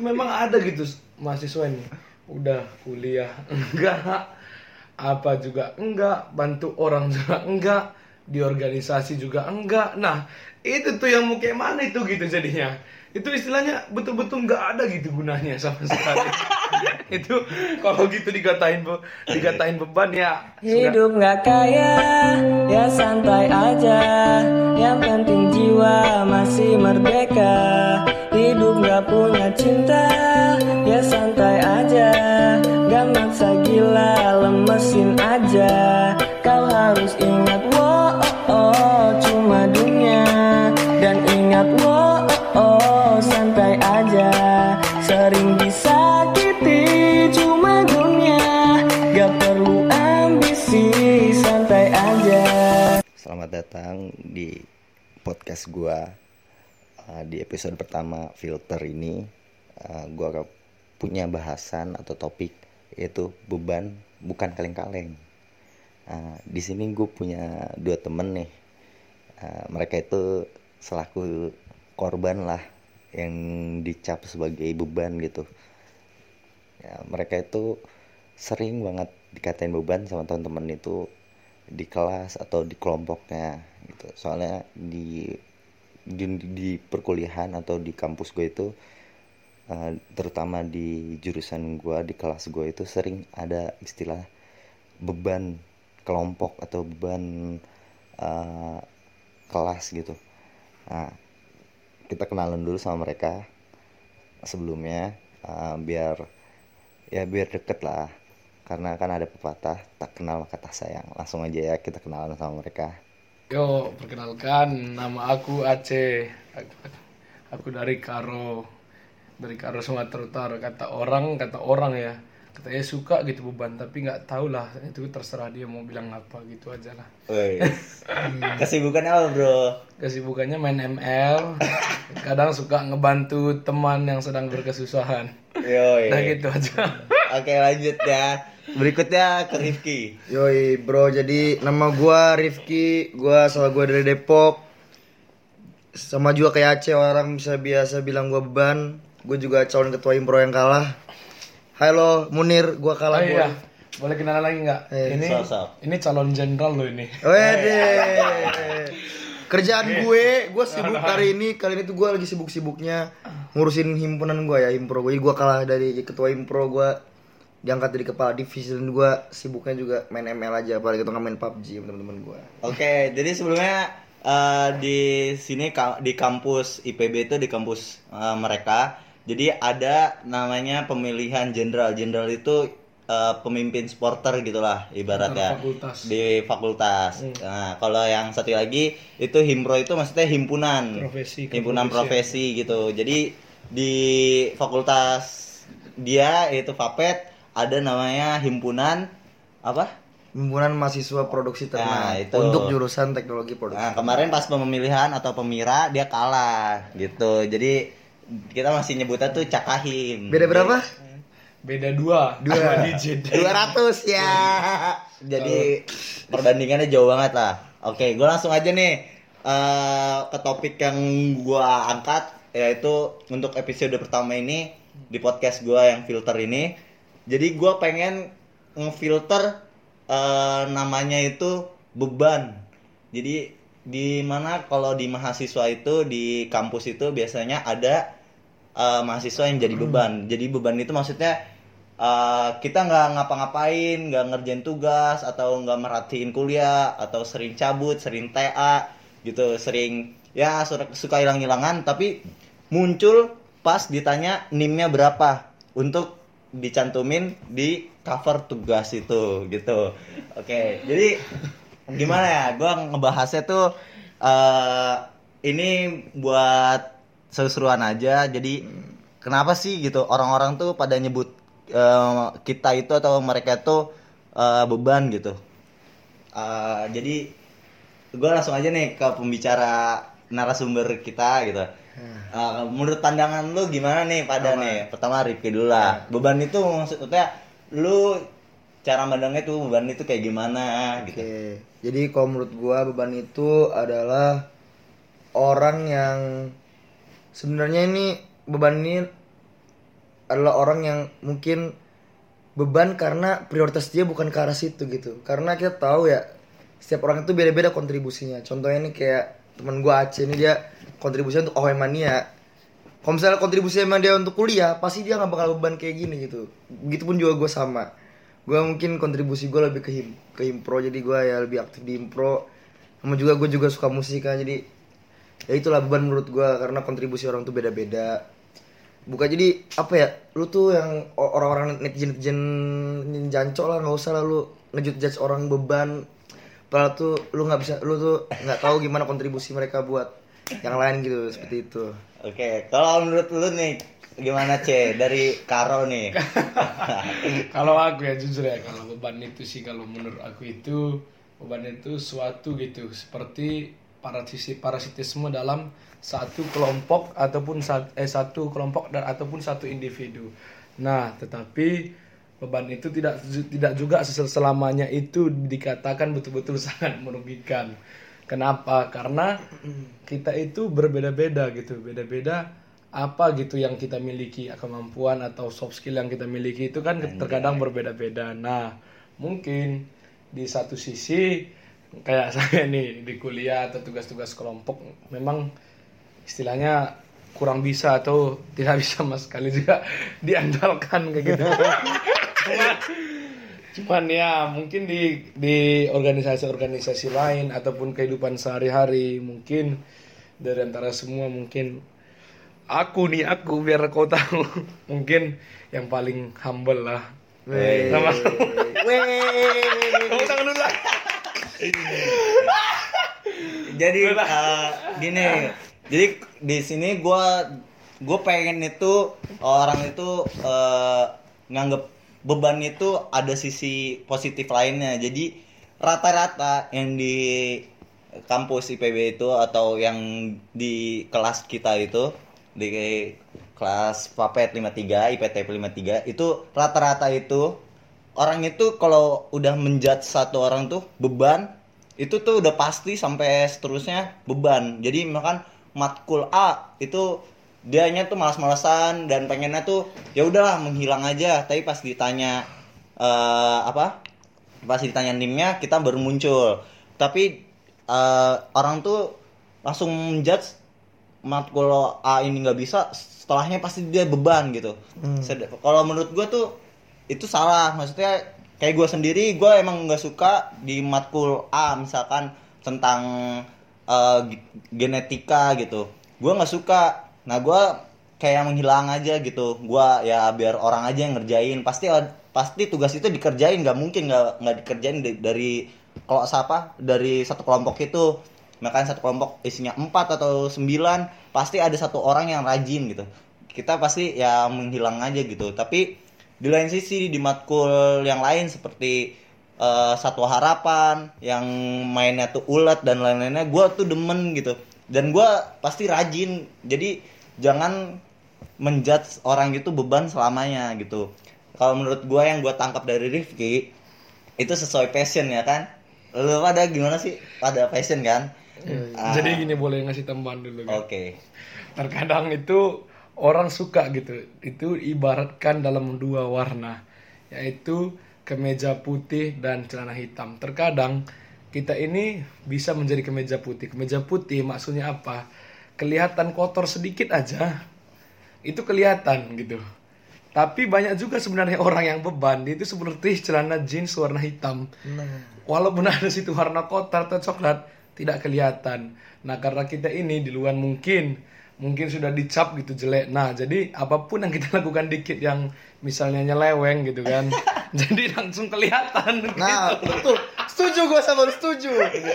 memang ada gitu mahasiswa ini. Udah kuliah enggak. Apa juga enggak bantu orang juga enggak di organisasi juga enggak. Nah itu tuh yang mau kayak mana itu gitu jadinya. Itu istilahnya betul-betul nggak ada gitu gunanya sama sekali. Itu kalau gitu dikatain bu dikatain beban ya. Hidup nggak kaya, ya santai aja. Yang penting jiwa masih merdeka. Hidup nggak punya cinta, ya santai aja. Gak maksa gila, lemesin aja. Kau harus ingat, wow, oh, oh, cuma dunia. Dan ingat, wow, oh, oh, santai aja. Sering disakiti, cuma dunia. Gak perlu ambisi, santai aja. Selamat datang di podcast gua Uh, di episode pertama filter ini uh, gua akan punya bahasan atau topik yaitu beban bukan kaleng-kaleng. Uh, di sini gue punya dua temen nih. Uh, mereka itu selaku korban lah yang dicap sebagai beban gitu. Ya, mereka itu sering banget dikatain beban sama teman-teman itu di kelas atau di kelompoknya gitu. Soalnya di di, di perkuliahan atau di kampus gue itu uh, terutama di jurusan gue di kelas gue itu sering ada istilah beban kelompok atau beban uh, kelas gitu. Nah kita kenalan dulu sama mereka sebelumnya uh, biar ya biar deket lah karena kan ada pepatah tak kenal maka tak sayang langsung aja ya kita kenalan sama mereka Yo, perkenalkan nama aku Aceh. Aku, aku dari Karo. Dari Karo Sumatera Utara. Kata orang, kata orang ya. Katanya suka gitu beban, tapi nggak tahu lah. Itu terserah dia mau bilang apa gitu aja lah. Woi, kesibukan apa bro? Kesibukannya main ML. Kadang suka ngebantu teman yang sedang berkesusahan. Yoi. Nah gitu aja. Oke lanjut ya. Berikutnya ke Rifki. Yoi bro, jadi nama gua Rifki, gua asal gua dari Depok. Sama juga kayak Aceh orang bisa biasa bilang gua beban. Gue juga calon ketua impro yang kalah. Halo Munir, gua Oh kalah iya, boy. boleh kenalan lagi nggak? Eh, ini sosok. ini calon jenderal loh ini. Wede. Kerjaan gue, gue sibuk hari ini. Kali ini tuh gue lagi sibuk-sibuknya ngurusin himpunan gue ya, impro gue. Jadi gue kalah dari ketua impro gue diangkat dari kepala divisi dan gue sibuknya juga main ML aja apalagi itu main PUBG teman-teman gue. Oke, jadi sebelumnya eh, di sini di kampus IPB itu di kampus eh, mereka. Jadi ada namanya pemilihan jenderal. Jenderal itu eh, pemimpin supporter gitulah ibaratnya fakultas. di fakultas. Nah, kalau yang satu lagi itu himpro itu maksudnya himpunan. Profesi, himpunan kepolisian. profesi gitu. Jadi di fakultas dia yaitu Fapet ada namanya himpunan apa? Himpunan mahasiswa produksi ternak Nah, itu. untuk jurusan teknologi produksi. Nah, kemarin pas pemilihan atau pemira dia kalah gitu. Jadi kita masih nyebutnya tuh cakahim. Beda berapa? Beda dua. Dua. Digit. 200 ya. Jadi perbandingannya jauh banget lah. Oke, gue langsung aja nih eh, ke topik yang gua angkat yaitu untuk episode pertama ini di podcast gua yang filter ini. Jadi gua pengen ngefilter eh, namanya itu beban. Jadi di mana kalau di mahasiswa itu di kampus itu biasanya ada eh, mahasiswa yang jadi beban. Jadi beban itu maksudnya eh, kita nggak ngapa-ngapain, nggak ngerjain tugas atau nggak merhatiin kuliah atau sering cabut, sering TA gitu, sering ya suka hilang-hilangan tapi muncul pas ditanya NIM-nya berapa untuk dicantumin di cover tugas itu gitu. Oke, jadi gimana ya? Gua ngebahasnya tuh eh ini buat seru-seruan aja. Jadi kenapa sih gitu orang-orang tuh pada nyebut eh, kita itu atau mereka tuh eh, beban gitu. Eh, jadi gue langsung aja nih ke pembicara narasumber kita gitu. Eh, menurut pandangan lu gimana nih pada nih? Pertama Rifki dulu lah. Beban itu maksudnya lu cara mandangnya tuh beban itu kayak gimana gitu. Oke. Jadi kalau menurut gua beban itu adalah orang yang sebenarnya ini beban ini adalah orang yang mungkin beban karena prioritas dia bukan ke arah situ gitu karena kita tahu ya setiap orang itu beda-beda kontribusinya contohnya nih kayak teman gua Aceh ini dia kontribusinya untuk OM Mania. Kalau misalnya kontribusi emang dia untuk kuliah pasti dia nggak bakal beban kayak gini gitu. Begitupun juga gue sama. Gue mungkin kontribusi gue lebih ke him ke himpro jadi gue ya lebih aktif di himpro sama juga gue juga suka musik kan jadi ya itulah beban menurut gue karena kontribusi orang tuh beda-beda. Bukan jadi apa ya lu tuh yang orang-orang netizen netizen jancok lah nggak usah lah lu ngejut judge orang beban padahal tuh lu nggak bisa lu tuh nggak tahu gimana kontribusi mereka buat yang lain gitu seperti itu Oke, kalau menurut lu nih gimana C dari Karo nih? kalau aku ya jujur ya kalau beban itu sih kalau menurut aku itu beban itu suatu gitu seperti parasisi parasitisme dalam satu kelompok ataupun sat- eh, satu kelompok dan ataupun satu individu. Nah, tetapi beban itu tidak tidak juga sel- selamanya itu dikatakan betul-betul sangat merugikan. Kenapa? Karena kita itu berbeda-beda gitu, beda-beda apa gitu yang kita miliki kemampuan atau soft skill yang kita miliki itu kan terkadang berbeda-beda. Nah, mungkin di satu sisi kayak saya nih di kuliah atau tugas-tugas kelompok memang istilahnya kurang bisa atau tidak bisa sama sekali juga diandalkan kayak gitu. Cuman, cuman ya mungkin di di organisasi-organisasi lain ataupun kehidupan sehari-hari mungkin dari antara semua mungkin aku nih aku biar kau tahu. Mungkin yang paling humble lah. Sama kamu tangan dulu lah. Jadi eh, gini, jadi di sini gua gue pengen itu orang itu eh, nganggep beban itu ada sisi positif lainnya. Jadi rata-rata yang di kampus IPB itu atau yang di kelas kita itu di kelas Papet 53, IPTP 53 itu rata-rata itu orang itu kalau udah menjudge satu orang tuh beban itu tuh udah pasti sampai seterusnya beban jadi makan matkul A itu dianya tuh malas-malasan dan pengennya tuh ya udahlah menghilang aja. Tapi pas ditanya eh, apa? Pas ditanya nimnya kita baru muncul. Tapi eh, orang tuh langsung menjudge matkul A ini nggak bisa setelahnya pasti dia beban gitu. Sed- kalau menurut gue tuh itu salah. Maksudnya kayak gue sendiri gue emang nggak suka di matkul A misalkan tentang eh, ge- genetika gitu. Gue nggak suka nah gue kayak menghilang aja gitu. Gue ya biar orang aja yang ngerjain. Pasti pasti tugas itu dikerjain. Nggak mungkin nggak nggak dikerjain di- dari kalau siapa dari satu kelompok itu. Makanya satu kelompok isinya empat atau sembilan pasti ada satu orang yang rajin gitu. Kita pasti ya menghilang aja gitu. Tapi di lain sisi di matkul yang lain seperti eh, satu harapan yang mainnya tuh ulet dan lain-lainnya gue tuh demen gitu. Dan gue pasti rajin. Jadi jangan menjudge orang itu beban selamanya gitu. Kalau menurut gue yang gue tangkap dari Rifki itu sesuai passion ya kan? Lu pada gimana sih? Pada passion kan? Ah, jadi gini boleh ngasih tambahan dulu kan? oke. Terkadang itu orang suka gitu. Itu ibaratkan dalam dua warna yaitu kemeja putih dan celana hitam. Terkadang kita ini bisa menjadi kemeja putih. Kemeja putih maksudnya apa kelihatan kotor sedikit aja itu kelihatan gitu. Tapi banyak juga sebenarnya orang yang beban dia itu seperti celana jeans warna hitam. Walaupun ada situ warna kotor atau coklat tidak kelihatan. Nah karena kita ini di luar mungkin mungkin sudah dicap gitu jelek. Nah jadi apa pun yang kita lakukan dikit yang misalnya nyeleweng gitu kan jadi langsung kelihatan Nah, gitu. betul. Setuju gue sama lu, setuju.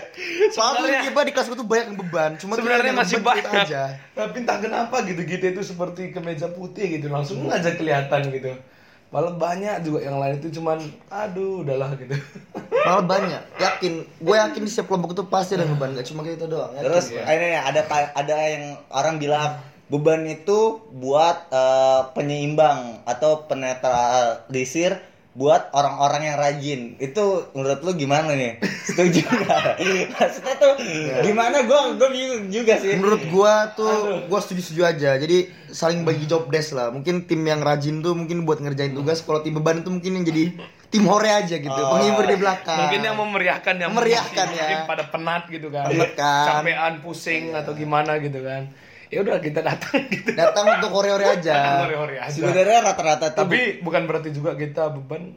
Soalnya Sebenarnya- tiba di kelas gue tuh banyak yang beban. Cuma sebenarnya masih banyak aja. tapi entah kenapa gitu gitu itu seperti kemeja putih gitu langsung aja kelihatan gitu malah banyak juga yang lain itu cuman aduh udahlah gitu Malah banyak. Yakin, gue yakin di setiap kelompok itu pasti ada yang beban. Gak cuma kita doang. Yakin. Terus ini ada ada yang orang bilang beban itu buat eh, penyeimbang atau penetralisir buat orang-orang yang rajin. Itu menurut lu gimana nih? Setuju nggak? Maksudnya tuh gimana gua gua bingung juga sih. Menurut gua tuh gua setuju-setuju aja. Jadi saling bagi job desk lah. Mungkin tim yang rajin tuh mungkin buat ngerjain tugas. Kalau tim beban itu mungkin yang jadi tim hore aja gitu. Oh. Penghibur di belakang. Mungkin yang memeriahkan yang Memeriahkan, mungkin- ya. mungkin pada penat gitu kan. Penat kan. Capean, pusing atau gimana gitu kan. Ya udah kita datang gitu. datang untuk hore-hore aja. Hore-hore aja. Sebenarnya rata-rata tuh Tapi bukan berarti juga kita beban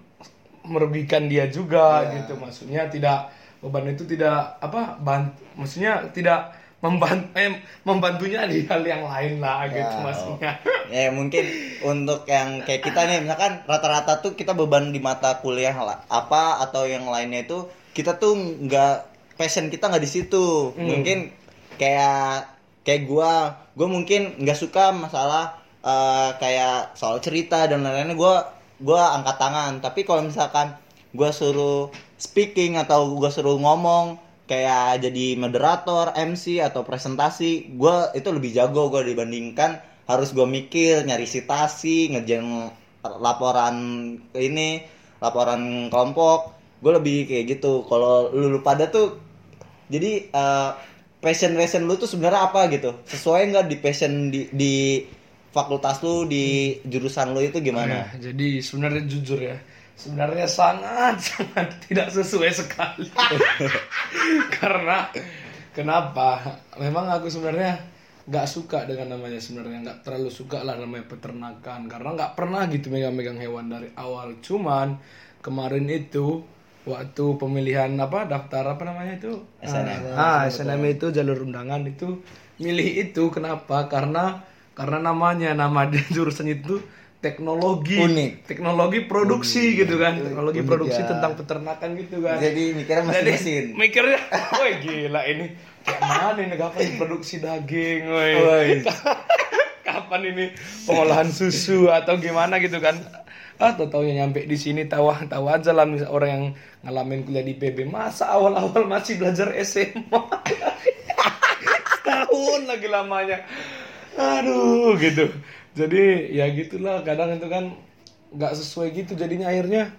merugikan dia juga Iya. gitu. Maksudnya tidak beban itu tidak apa bant maksudnya tidak membantu eh, membantunya di hal yang lain lah gitu Ya. maksudnya. ya mungkin untuk yang kayak kita nih misalkan rata-rata tuh kita beban di mata kuliah lah, apa atau yang lainnya itu kita tuh nggak passion kita nggak di situ mungkin kayak kayak gua gua mungkin nggak suka masalah eh, kayak soal cerita dan lain-lainnya gua gua angkat tangan tapi kalau misalkan gua suruh speaking atau gua suruh ngomong kayak jadi moderator, MC atau presentasi, gua itu lebih jago gua dibandingkan harus gua mikir, nyari citasi, ngerjain laporan ini, laporan kelompok. Gue lebih kayak gitu. Kalau lu, pada tuh jadi eh, passion passion lu tuh sebenarnya apa gitu? Sesuai nggak di passion di, di fakultas lu di jurusan lu itu gimana? Ya, jadi sebenarnya jujur ya, sebenarnya sangat sangat tidak sesuai sekali. Karena kenapa? Memang aku sebenarnya nggak suka dengan namanya sebenarnya nggak terlalu suka lah namanya peternakan karena nggak pernah gitu megang-megang hewan dari awal cuman kemarin itu waktu pemilihan apa daftar apa namanya itu? SNM. ah SNM itu. jalur undangan. Itu milih itu kenapa? Karena karena namanya nama di jurusan itu teknologi. Unik. teknologi produksi gitu kan. Teknologi Unik produksi ya. tentang peternakan gitu kan. Jadi mikirnya jadi mesin-mesin. mikirnya woi gila ini. Kayak mana ini? Kapan produksi daging Woi. kapan ini pengolahan susu atau gimana gitu kan ah tau taunya nyampe di sini tahu tahu aja lah misal orang yang ngalamin kuliah di PB masa awal-awal masih belajar SMA tahun lagi lamanya. Aduh gitu. Jadi ya gitulah. Kadang itu kan nggak sesuai gitu jadinya akhirnya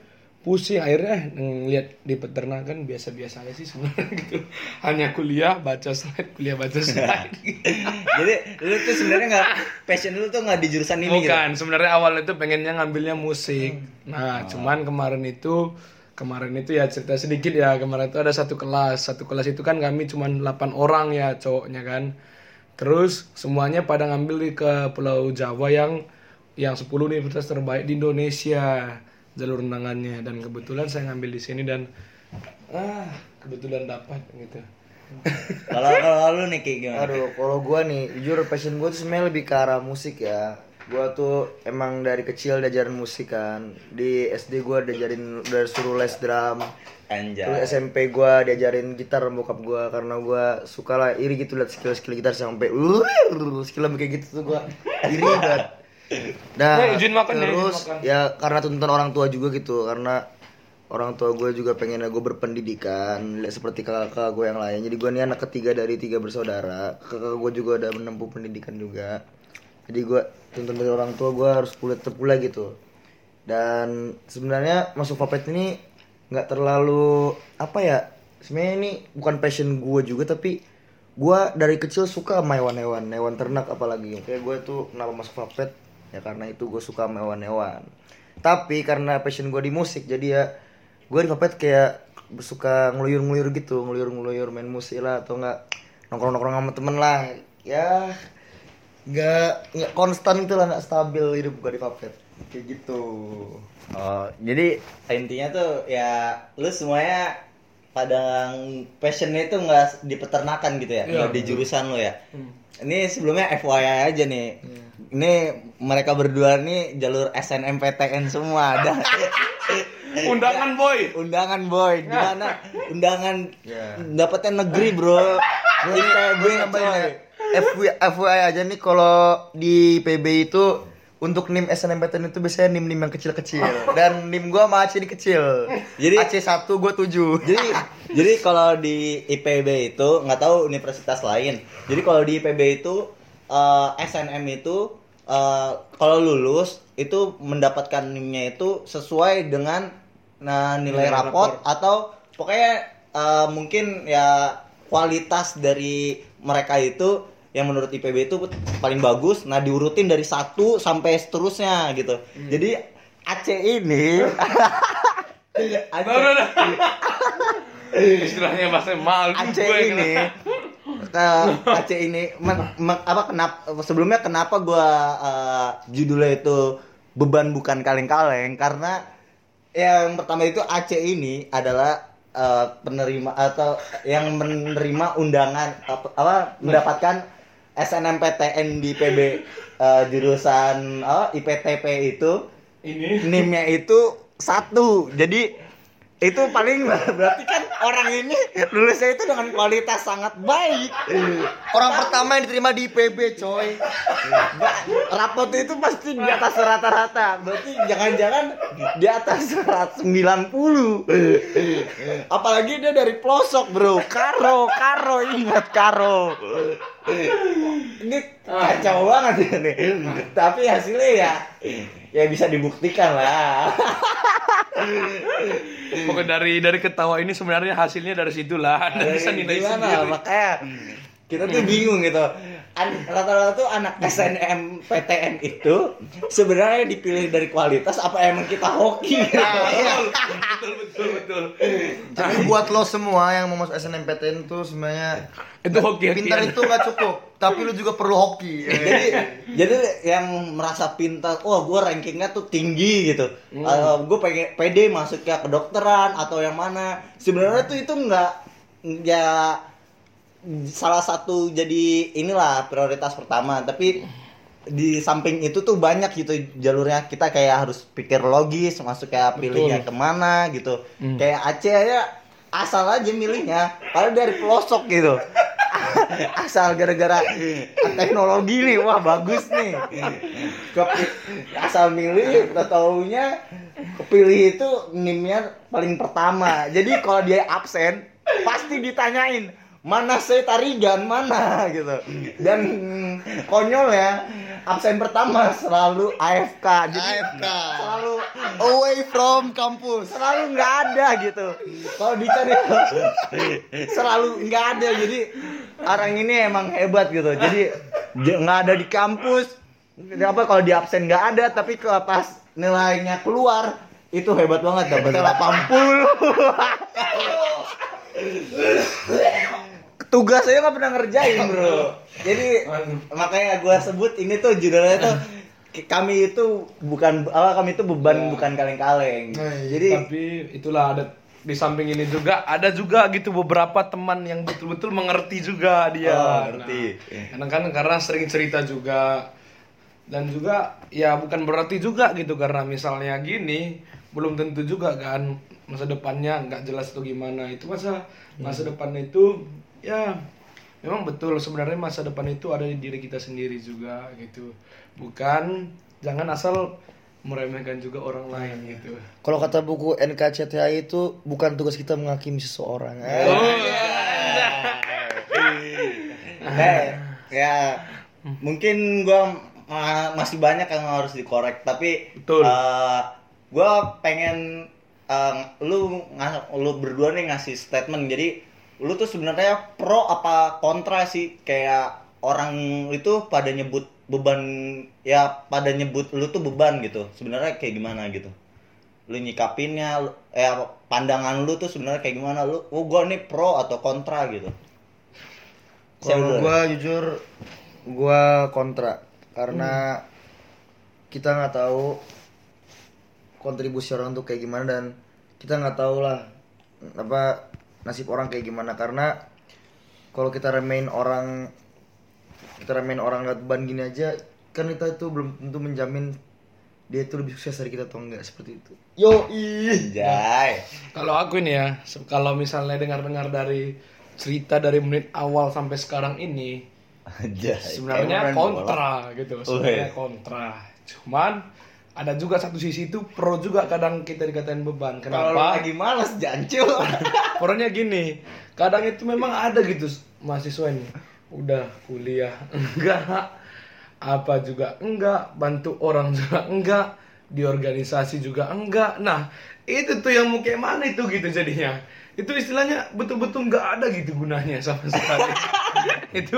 pusing akhirnya ngeliat di peternakan biasa-biasa aja sih sebenarnya gitu hanya kuliah baca slide kuliah baca slide Jadi lu tuh sebenarnya nggak passion lu tuh nggak di jurusan ini gitu. Bukan, sebenarnya awal itu pengennya ngambilnya musik. Nah, cuman kemarin itu kemarin itu ya cerita sedikit ya, kemarin itu ada satu kelas. Satu kelas itu kan kami cuman 8 orang ya cowoknya kan. Terus semuanya pada ngambil di ke Pulau Jawa yang yang 10 universitas terbaik di Indonesia jalur undangannya dan kebetulan saya ngambil di sini dan ah kebetulan dapat gitu. Kalau kalau lu nih kayak gimana? Aduh, kalau gua nih, jujur passion gua tuh sebenarnya lebih ke arah musik ya. Gua tuh emang dari kecil diajarin musik kan. Di SD gua diajarin udah suruh les drum. Anjay. Terus SMP gua diajarin gitar bokap gua karena gua suka lah iri gitu liat skill-skill gitar sampai uh, skill kayak gitu tuh gua iri banget. Nah, Ya, izin makan ya, terus makan. ya karena tuntutan orang tua juga gitu karena orang tua gue juga pengen gue berpendidikan lihat seperti kakak gue yang lain. Jadi gue nih anak ketiga dari tiga bersaudara kakak gue juga udah menempuh pendidikan juga. Jadi gue tuntutan dari orang tua gue harus kuliah tetap kuliah gitu. Dan sebenarnya masuk Vapet ini nggak terlalu apa ya sebenarnya ini bukan passion gue juga tapi gue dari kecil suka sama hewan-hewan hewan ternak apalagi. Kayak gue tuh kenapa masuk Vapet ya karena itu gue suka sama hewan-hewan tapi karena passion gue di musik jadi ya gue di Vapet kayak suka ngeluyur-ngeluyur gitu. Ngeluyur-ngeluyur main musik lah atau enggak nongkrong-nongkrong sama temen lah. Ya nggak nggak konstan itu lah nggak stabil hidup gue di Vapet kayak gitu. Oh, jadi intinya tuh ya lu semuanya pada passionnya itu nggak di peternakan gitu ya, nggak di jurusan lu ya. Ini sebelumnya FYI aja nih. Ini mereka berdua nih jalur SNMPTN semua ada. Undangan boy. Undangan boy, gimana? Undangan Ya. dapetnya negeri bro. IPB. FYI, FYI aja nih kalau di PB itu untuk NIM SNMPTN itu biasanya NIM-NIM yang kecil-kecil dan NIM gua sama AC ini kecil. Jadi- AC 1 gua 7. jadi jadi kalau di IPB itu nggak tahu universitas lain. Jadi kalau di IPB itu eh, SNM itu eh, kalau lulus itu mendapatkan NIM-nya itu sesuai dengan nah, nilai, Nilai raport, atau pokoknya eh, mungkin ya kualitas dari mereka itu yang menurut IPB itu paling bagus nah diurutin dari satu sampai seterusnya gitu Hmm. jadi Aceh ini. Istilahnya bahasa malu Aceh gue ini. eh, Aceh ini men- men- apa kenapa sebelumnya kenapa gua eh, judulnya itu beban bukan kaleng-kaleng? Karena yang pertama itu Aceh ini adalah eh, penerima atau yang menerima undangan apa, apa mendapatkan SNMPTN di PB eh, jurusan apa, IPTP itu. Ini. NIM-nya itu satu. Jadi itu paling berarti kan orang ini lulusnya itu dengan kualitas sangat baik. Orang pertama yang diterima di IPB, coy. Rapot itu pasti di atas rata-rata. Berarti jangan-jangan di atas 190. Apalagi dia dari pelosok, Bro. Karo, Karo ingat Karo. Ini kacau banget ini. Tapi hasilnya ya ya bisa dibuktikan lah. pokoknya dari dari ketawa ini sebenarnya hasilnya dari situlah. Anda bisa nilai Gimana? sendiri. Makanya kita tuh bingung gitu. An- Rata-rata tuh anak SNM PTN itu sebenarnya dipilih dari kualitas apa emang kita hoki? betul betul betul. Tapi buat lo semua yang mau masuk SNMPTN tuh sebenarnya Itu hoki pintar itu nggak cukup, tapi lu juga perlu hoki. jadi jadi yang merasa pintar, wah gue rankingnya tuh tinggi gitu. gue pengen pede masuk ke kedokteran atau yang mana. Sebenarnya tuh itu nggak ya salah satu jadi inilah prioritas pertama. Tapi di samping itu tuh banyak gitu jalurnya kita kayak harus pikir logis masuk kayak pilihnya ke mana gitu. Kayak Aceh aja asal aja milihnya, padahal dari pelosok gitu. asal gara-gara teknologi nih wah bagus nih asal milih taunya kepilih itu nimnya paling pertama jadi kalau dia absen pasti ditanyain mana saya tarigan mana gitu. Dan konyol ya absen pertama selalu AFK jadi AFK. selalu Away from kampus. selalu nggak ada gitu. Kalau dicari selalu nggak ada. Jadi orang ini emang hebat gitu. Jadi nggak ada di kampus. Apa kalau di absen nggak ada tapi ke pas nilainya keluar itu hebat banget. Dapetnya 80 tugas saya nggak pernah ngerjain bro. Jadi makanya gua sebut ini tuh judulnya tuh kami itu bukan apa kami itu beban bukan kaleng-kaleng. Jadi tapi itulah ada di samping ini juga ada juga gitu beberapa teman yang betul-betul mengerti juga dia. Oh, ngerti. Nah, kadang kan karena sering cerita juga. Dan juga ya bukan berarti juga gitu karena misalnya gini belum tentu juga kan masa depannya nggak jelas tuh gimana. Itu masa masa depan itu ya memang betul. Sebenarnya masa depan itu ada di diri kita sendiri juga gitu. Bukan jangan asal meremehkan juga orang lain gitu. Kalau kata buku NKCTHI itu bukan tugas kita menghakimi seseorang. Eh. Eh, ya mungkin gua ma- masih banyak yang harus dikorek tapi Betul. eh, gua pengen eh, lu lu berdua nih ngasih statement. Jadi lu tuh sebenarnya pro apa kontra sih? Kayak orang itu pada nyebut beban ya pada nyebut lu tuh beban gitu. Sebenarnya kayak gimana gitu? Lu nyikapinnya lu- ya pandangan lu tuh sebenarnya kayak gimana? Lu oh gua nih pro atau kontra gitu. Kalau gua jujur gua kontra. Karena kita nggak tahu kontribusi orang tuh kayak gimana dan kita nggak tahu lah apa nasib orang kayak gimana karena kalau kita remehin orang kita remehin orang lewat ban gini aja kan kita itu belum tentu menjamin dia itu lebih sukses dari kita atau enggak seperti itu yo ih Jai. Kalau aku ini ya, kalau misalnya dengar-dengar dari cerita dari menit awal sampai sekarang ini, Jai. sebenarnya kontra gitu, sebenarnya kontra. Cuman ada juga satu sisi itu pro juga kadang kita dikatain beban. Kalau Kenapa? lagi males jancul. Pronya gini, kadang itu memang ada gitu mahasiswa ini. Udah kuliah enggak. Apa juga? Enggak. Bantu orang juga enggak. Di organisasi juga enggak. Nah itu tuh yang mau kayak mana itu gitu jadinya. Itu istilahnya betul-betul nggak ada gitu gunanya sama sekali itu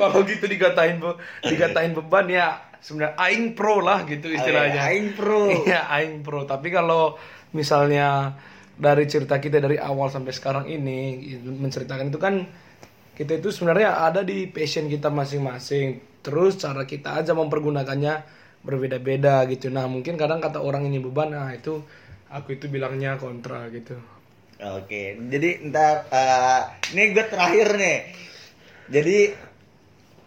kalau gitu dikatain be- dikatain beban ya sebenarnya aing pro lah gitu istilahnya Aing pro. Iya, aing pro. Tapi kalau misalnya dari cerita kita dari awal sampai sekarang ini itu menceritakan itu kan kita itu sebenarnya ada di passion kita masing-masing. Terus cara kita aja mempergunakannya berbeda-beda gitu. Nah, mungkin kadang kata orang ini beban, nah itu aku itu bilangnya kontra gitu. Oke, jadi ntar eh, ini gue terakhir nih. Jadi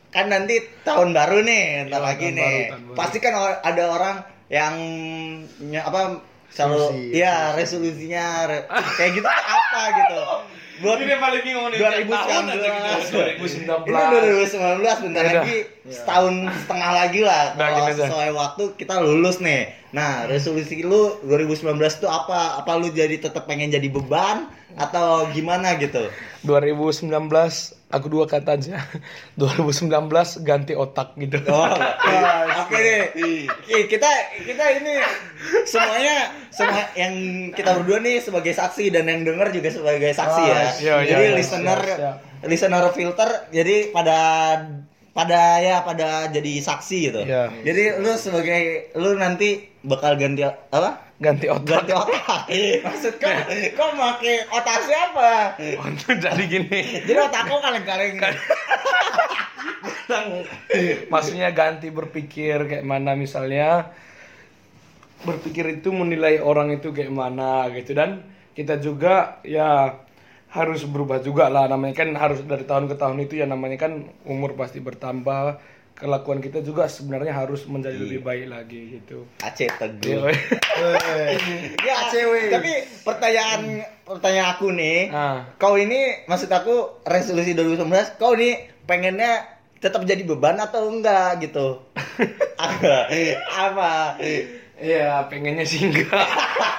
kan nanti tahun baru nih, ntar Iya, lagi tahun nih. baru, tahun baru. Pasti kan ada orang yang ny- apa selalu Resolusi. ya resolusinya re- kayak gitu tuh apa gitu. Buat Ini paling bingung nih, 2019 2019. Ini 2019 bentar Yaudah. lagi setahun setengah lagi lah kalau sesuai waktu kita lulus nih. Nah, resolusi lu 2019 itu apa? Apa lu jadi tetap pengen jadi beban atau gimana gitu? 2019 aku dua kata aja. 2019 ganti otak gitu. Oh, oke deh. Oke, kita kita ini semuanya semua yang kita berdua nih sebagai saksi dan yang denger juga sebagai saksi ya. Ah, iya, iya, jadi iya, listener siap, siap. listener filter jadi pada pada ya pada jadi saksi gitu. Iya. Jadi lu sebagai lu nanti bakal ganti apa? Ganti otak. Ganti otak. Maksud kau kau pakai otak siapa? Untuk jadi gini. Jadi otak kau kaleng-kaleng. Maksudnya ganti berpikir kayak mana misalnya berpikir itu menilai orang itu kayak mana gitu dan kita juga ya harus berubah juga lah namanya kan harus dari tahun ke tahun itu ya namanya kan umur pasti bertambah kelakuan kita juga sebenarnya harus menjadi lebih baik lagi gitu. Aceh teguh. Iya, Ya, Cewek. tapi pertanyaan pertanyaan aku nih, Ah. kau ini maksud aku resolusi 2019, kau ini pengennya tetap jadi beban atau enggak gitu? apa? apa? Iya, pengennya sih enggak.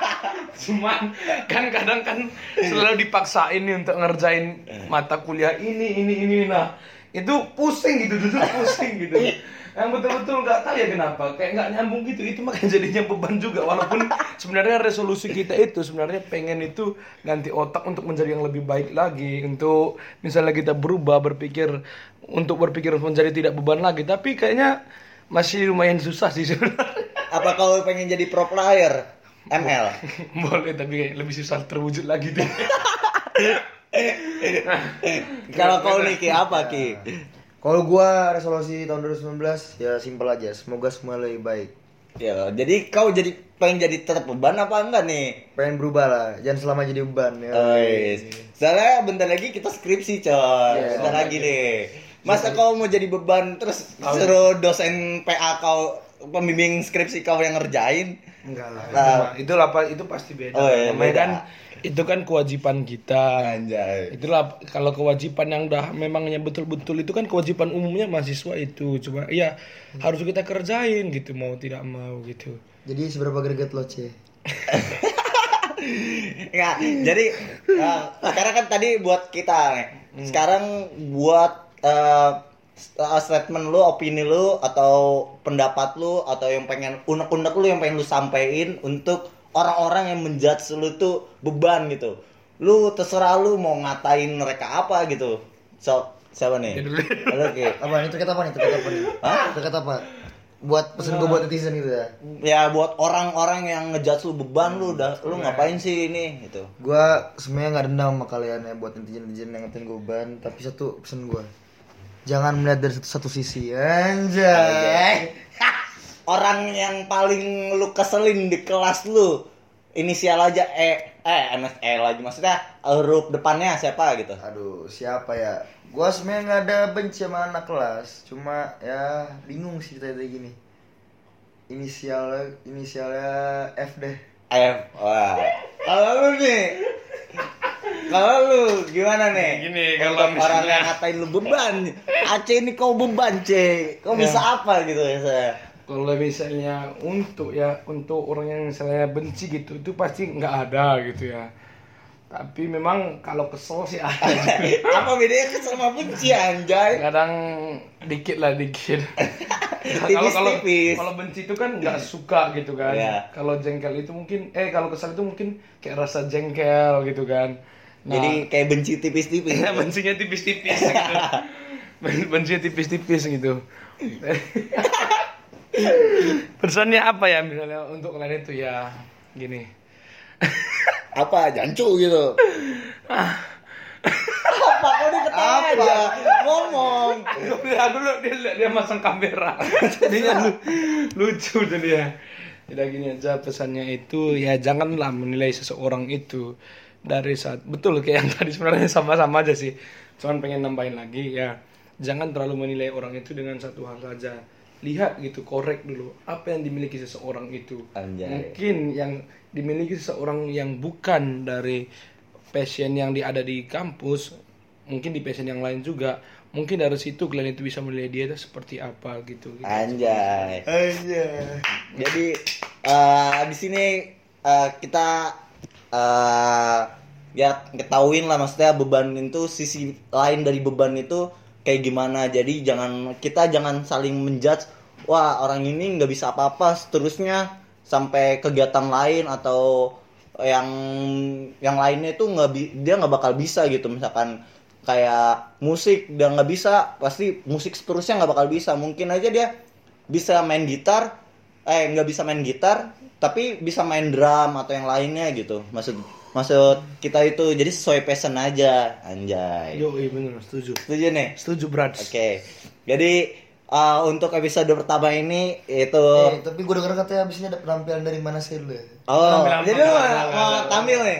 Cuman kan kadang kan selalu dipaksain nih untuk ngerjain mata kuliah ini ini ini nah. Itu pusing gitu, duduk pusing gitu. Yang betul-betul nggak tahu ya kenapa, kayak nggak nyambung gitu. Itu makanya jadinya beban juga. Walaupun sebenarnya resolusi kita itu sebenarnya pengen itu ganti otak untuk menjadi yang lebih baik lagi. Untuk misalnya kita berubah berpikir untuk berpikir menjadi tidak beban lagi. Tapi kayaknya masih lumayan susah sih sebenarnya. Apa kau pengen jadi pro player ML? Boleh tapi lebih susah terwujud lagi deh. Kalau kau nih Ki apa Ki? Kalau gua resolusi tahun 2019 ya simpel aja, semoga semua lebih baik. Ya, jadi kau jadi pengen jadi tetap beban apa enggak nih? Pengen berubah lah, jangan selama jadi beban ya. Oh, yes. Soalnya bentar lagi kita skripsi coy. Iya. bentar lagi deh. Masa kau mau jadi beban terus suruh dosen PA kau pembimbing skripsi kau yang ngerjain? Enggak lah. Nah. Itu Pak, itu pasti beda. Oh, iya, beda. kan itu kan kewajiban kita. Anjay. Itulah kalau kewajiban yang udah memangnya betul-betul itu kan kewajiban umumnya mahasiswa itu. Cuma ya harus kita kerjain gitu mau tidak mau gitu. Jadi seberapa greget lo, C? Enggak, jadi eh, sekarang kan tadi buat kita nih. Sekarang buat eh, eh, statement lu, opini lu atau pendapat lu atau yang pengen unek-unek lu yang pengen lu sampein untuk orang-orang yang menjudge lu tuh beban gitu. Lu terserah lu mau ngatain mereka apa gitu. So, siapa nih? Halo, Ki. Apa itu kata apa nih? Itu kata apa nih? Hah? Itu kata apa? Buat pesen gua buat netizen gitu ya. Ya buat orang-orang yang ngejudge lu beban lu udah lu ngapain sih ini gitu. Gua sebenarnya nggak dendam sama kalian ya buat netizen-netizen yang ngatain gua beban, tapi satu pesan gua. Jangan melihat dari satu, satu sisi. Anjay. Orang yang paling lu keselin di kelas lu inisial aja E eh MS E lagi maksudnya huruf depannya siapa gitu. Aduh, siapa ya? Gua sebenarnya nggak ada benci sama anak kelas, cuma ya bingung sih tadi gini. Inisialnya inisialnya F deh. F. Wah. Kalau lu nih kalau lu gimana nih? Gini, kalau misalnya- orang yang ngatain lu beban. Aceh ini kau beban, C. Kau bisa apa gitu ya saya? Kalau misalnya untuk ya untuk orang yang misalnya benci gitu itu pasti nggak ada gitu ya. Tapi memang kalau kesel sih ada. apa bedanya kesel sama benci anjay? Kadang dikit lah dikit. kalau kalau kalau benci itu kan nggak suka gitu kan. Iya. Kalau jengkel itu mungkin eh kalau kesal itu mungkin kayak rasa jengkel gitu kan. Nah, Jadi kayak benci tipis-tipis. ya, bencinya tipis-tipis gitu. Ben- bencinya tipis-tipis gitu. Pesannya apa ya misalnya untuk kalian itu ya gini. Apa? Jancu gitu. apa? Kok dia ketawa aja? Ngomong. Aku dulu dia, dia, dia masang kamera. Jadinya lu, lucu jadi ya. Tidak gini aja pesannya itu ya janganlah menilai seseorang itu dari saat betul kayak yang tadi sebenarnya sama-sama aja sih. Cuman pengen nambahin lagi ya jangan terlalu menilai orang itu dengan satu hal saja. Lihat gitu, korek dulu apa yang dimiliki seseorang itu. Anjay. Mungkin yang dimiliki seseorang yang bukan dari passion yang di, ada di kampus, mungkin di passion yang lain juga. Mungkin dari situ kalian itu bisa menilai dia itu seperti apa gitu. gitu. Anjay. Aja. Jadi eh di sini eh, kita eh ya ketahuin lah maksudnya beban itu sisi lain dari beban itu kayak gimana. Jadi jangan kita jangan saling menjudge wah orang ini nggak bisa apa-apa seterusnya sampai kegiatan lain atau yang yang lainnya itu nggak dia nggak bakal bisa gitu. Misalkan kayak musik dia nggak bisa pasti musik seterusnya nggak bakal bisa. Mungkin aja dia bisa main gitar eh nggak bisa main gitar tapi bisa main drum atau yang lainnya gitu. Maksud maksud kita itu jadi sesuai passion aja anjay Yo, iya bener, setuju. setuju nih Setuju, Brad. oke jadi uh, untuk episode pertama ini itu Eh, tapi gue denger katanya abisnya ada penampilan dari mana sih lu ya? oh Penampilan jadi apa? lu mau tampil nih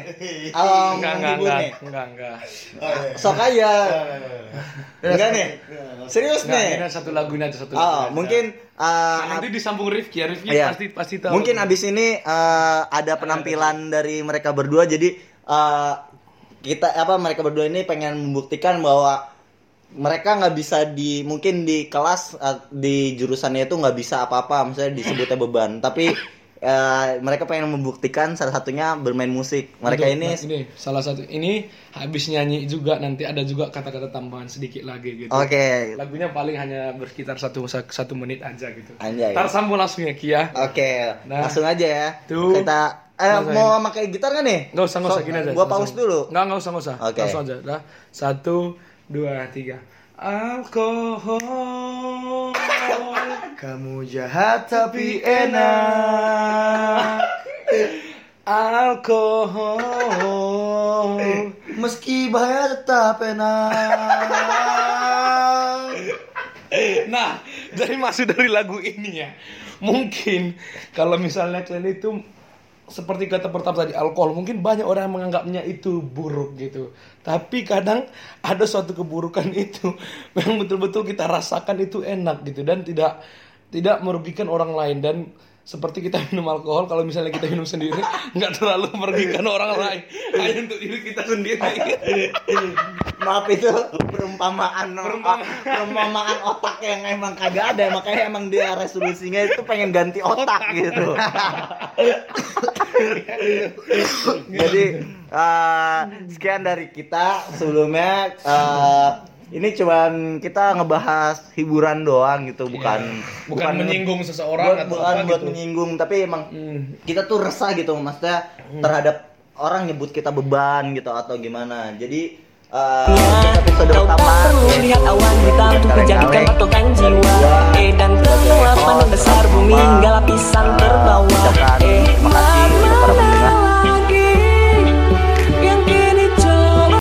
oh Enggak, enggak, enggak, enggak, enggak. sok aja enggak nih serius nih ini satu lagu ini aja satu lagu oh mungkin uh, Nah, nanti disambung Rifki ya, Rifki Iya. pasti pasti tahu. Mungkin abis ini eh, ada penampilan dari mereka berdua jadi eh, kita apa mereka berdua ini pengen membuktikan bahwa mereka nggak bisa di mungkin di kelas eh, di jurusannya itu nggak bisa apa-apa misalnya disebutnya beban tapi eh, mereka pengen membuktikan salah satunya bermain musik mereka Untuk- ini nah, ini salah satu ini habis nyanyi juga nanti ada juga kata-kata tambahan sedikit lagi gitu. oke Lagunya paling hanya bersekitar satu satu menit aja gitu. Anjay. Ntar sambung langsung ya Kia. oke Nah. langsung aja ya Tuh. kita eh, mau pakai gitar nggak nih Nggak usah, nggak usah, So- gini aja. gua langsung. pause dulu Nggak, nggak usah, nggak usah. Oke. Langsung aja. Satu, dua, tiga. Alkohol. Kamu jahat tapi enak. Alkohol. Meski bahaya tetap enak. Nah, jadi masuk dari lagu ini ya. Mungkin kalau misalnya kalian itu seperti kata pertama tadi alkohol, mungkin banyak orang yang menganggapnya itu buruk gitu. Tapi kadang ada suatu keburukan itu yang betul-betul kita rasakan itu enak gitu. Dan tidak tidak merugikan orang lain. Dan seperti kita minum alkohol kalau misalnya kita minum sendiri nggak terlalu merugikan orang lain. Hanya untuk diri kita sendiri Maaf itu perumpamaan Perumpamaan. perumpamaan otak yang emang kagak ada makanya emang dia resolusinya itu pengen ganti otak gitu. Jadi eh, sekian dari kita sebelumnya eh, ini cuman kita ngebahas hiburan doang gitu bukan Iya. bukan, menyinggung seseorang buat, atau bukan apa buat gitu. menyinggung tapi emang Hmm. kita tuh resah gitu maksudnya terhadap orang nyebut kita beban gitu atau gimana jadi uh, episode Kau pertama perlu lihat awan hitam untuk dijadikan patokan jiwa. Eh dan semua penuh besar bumi hingga lapisan terbawah. Eh mama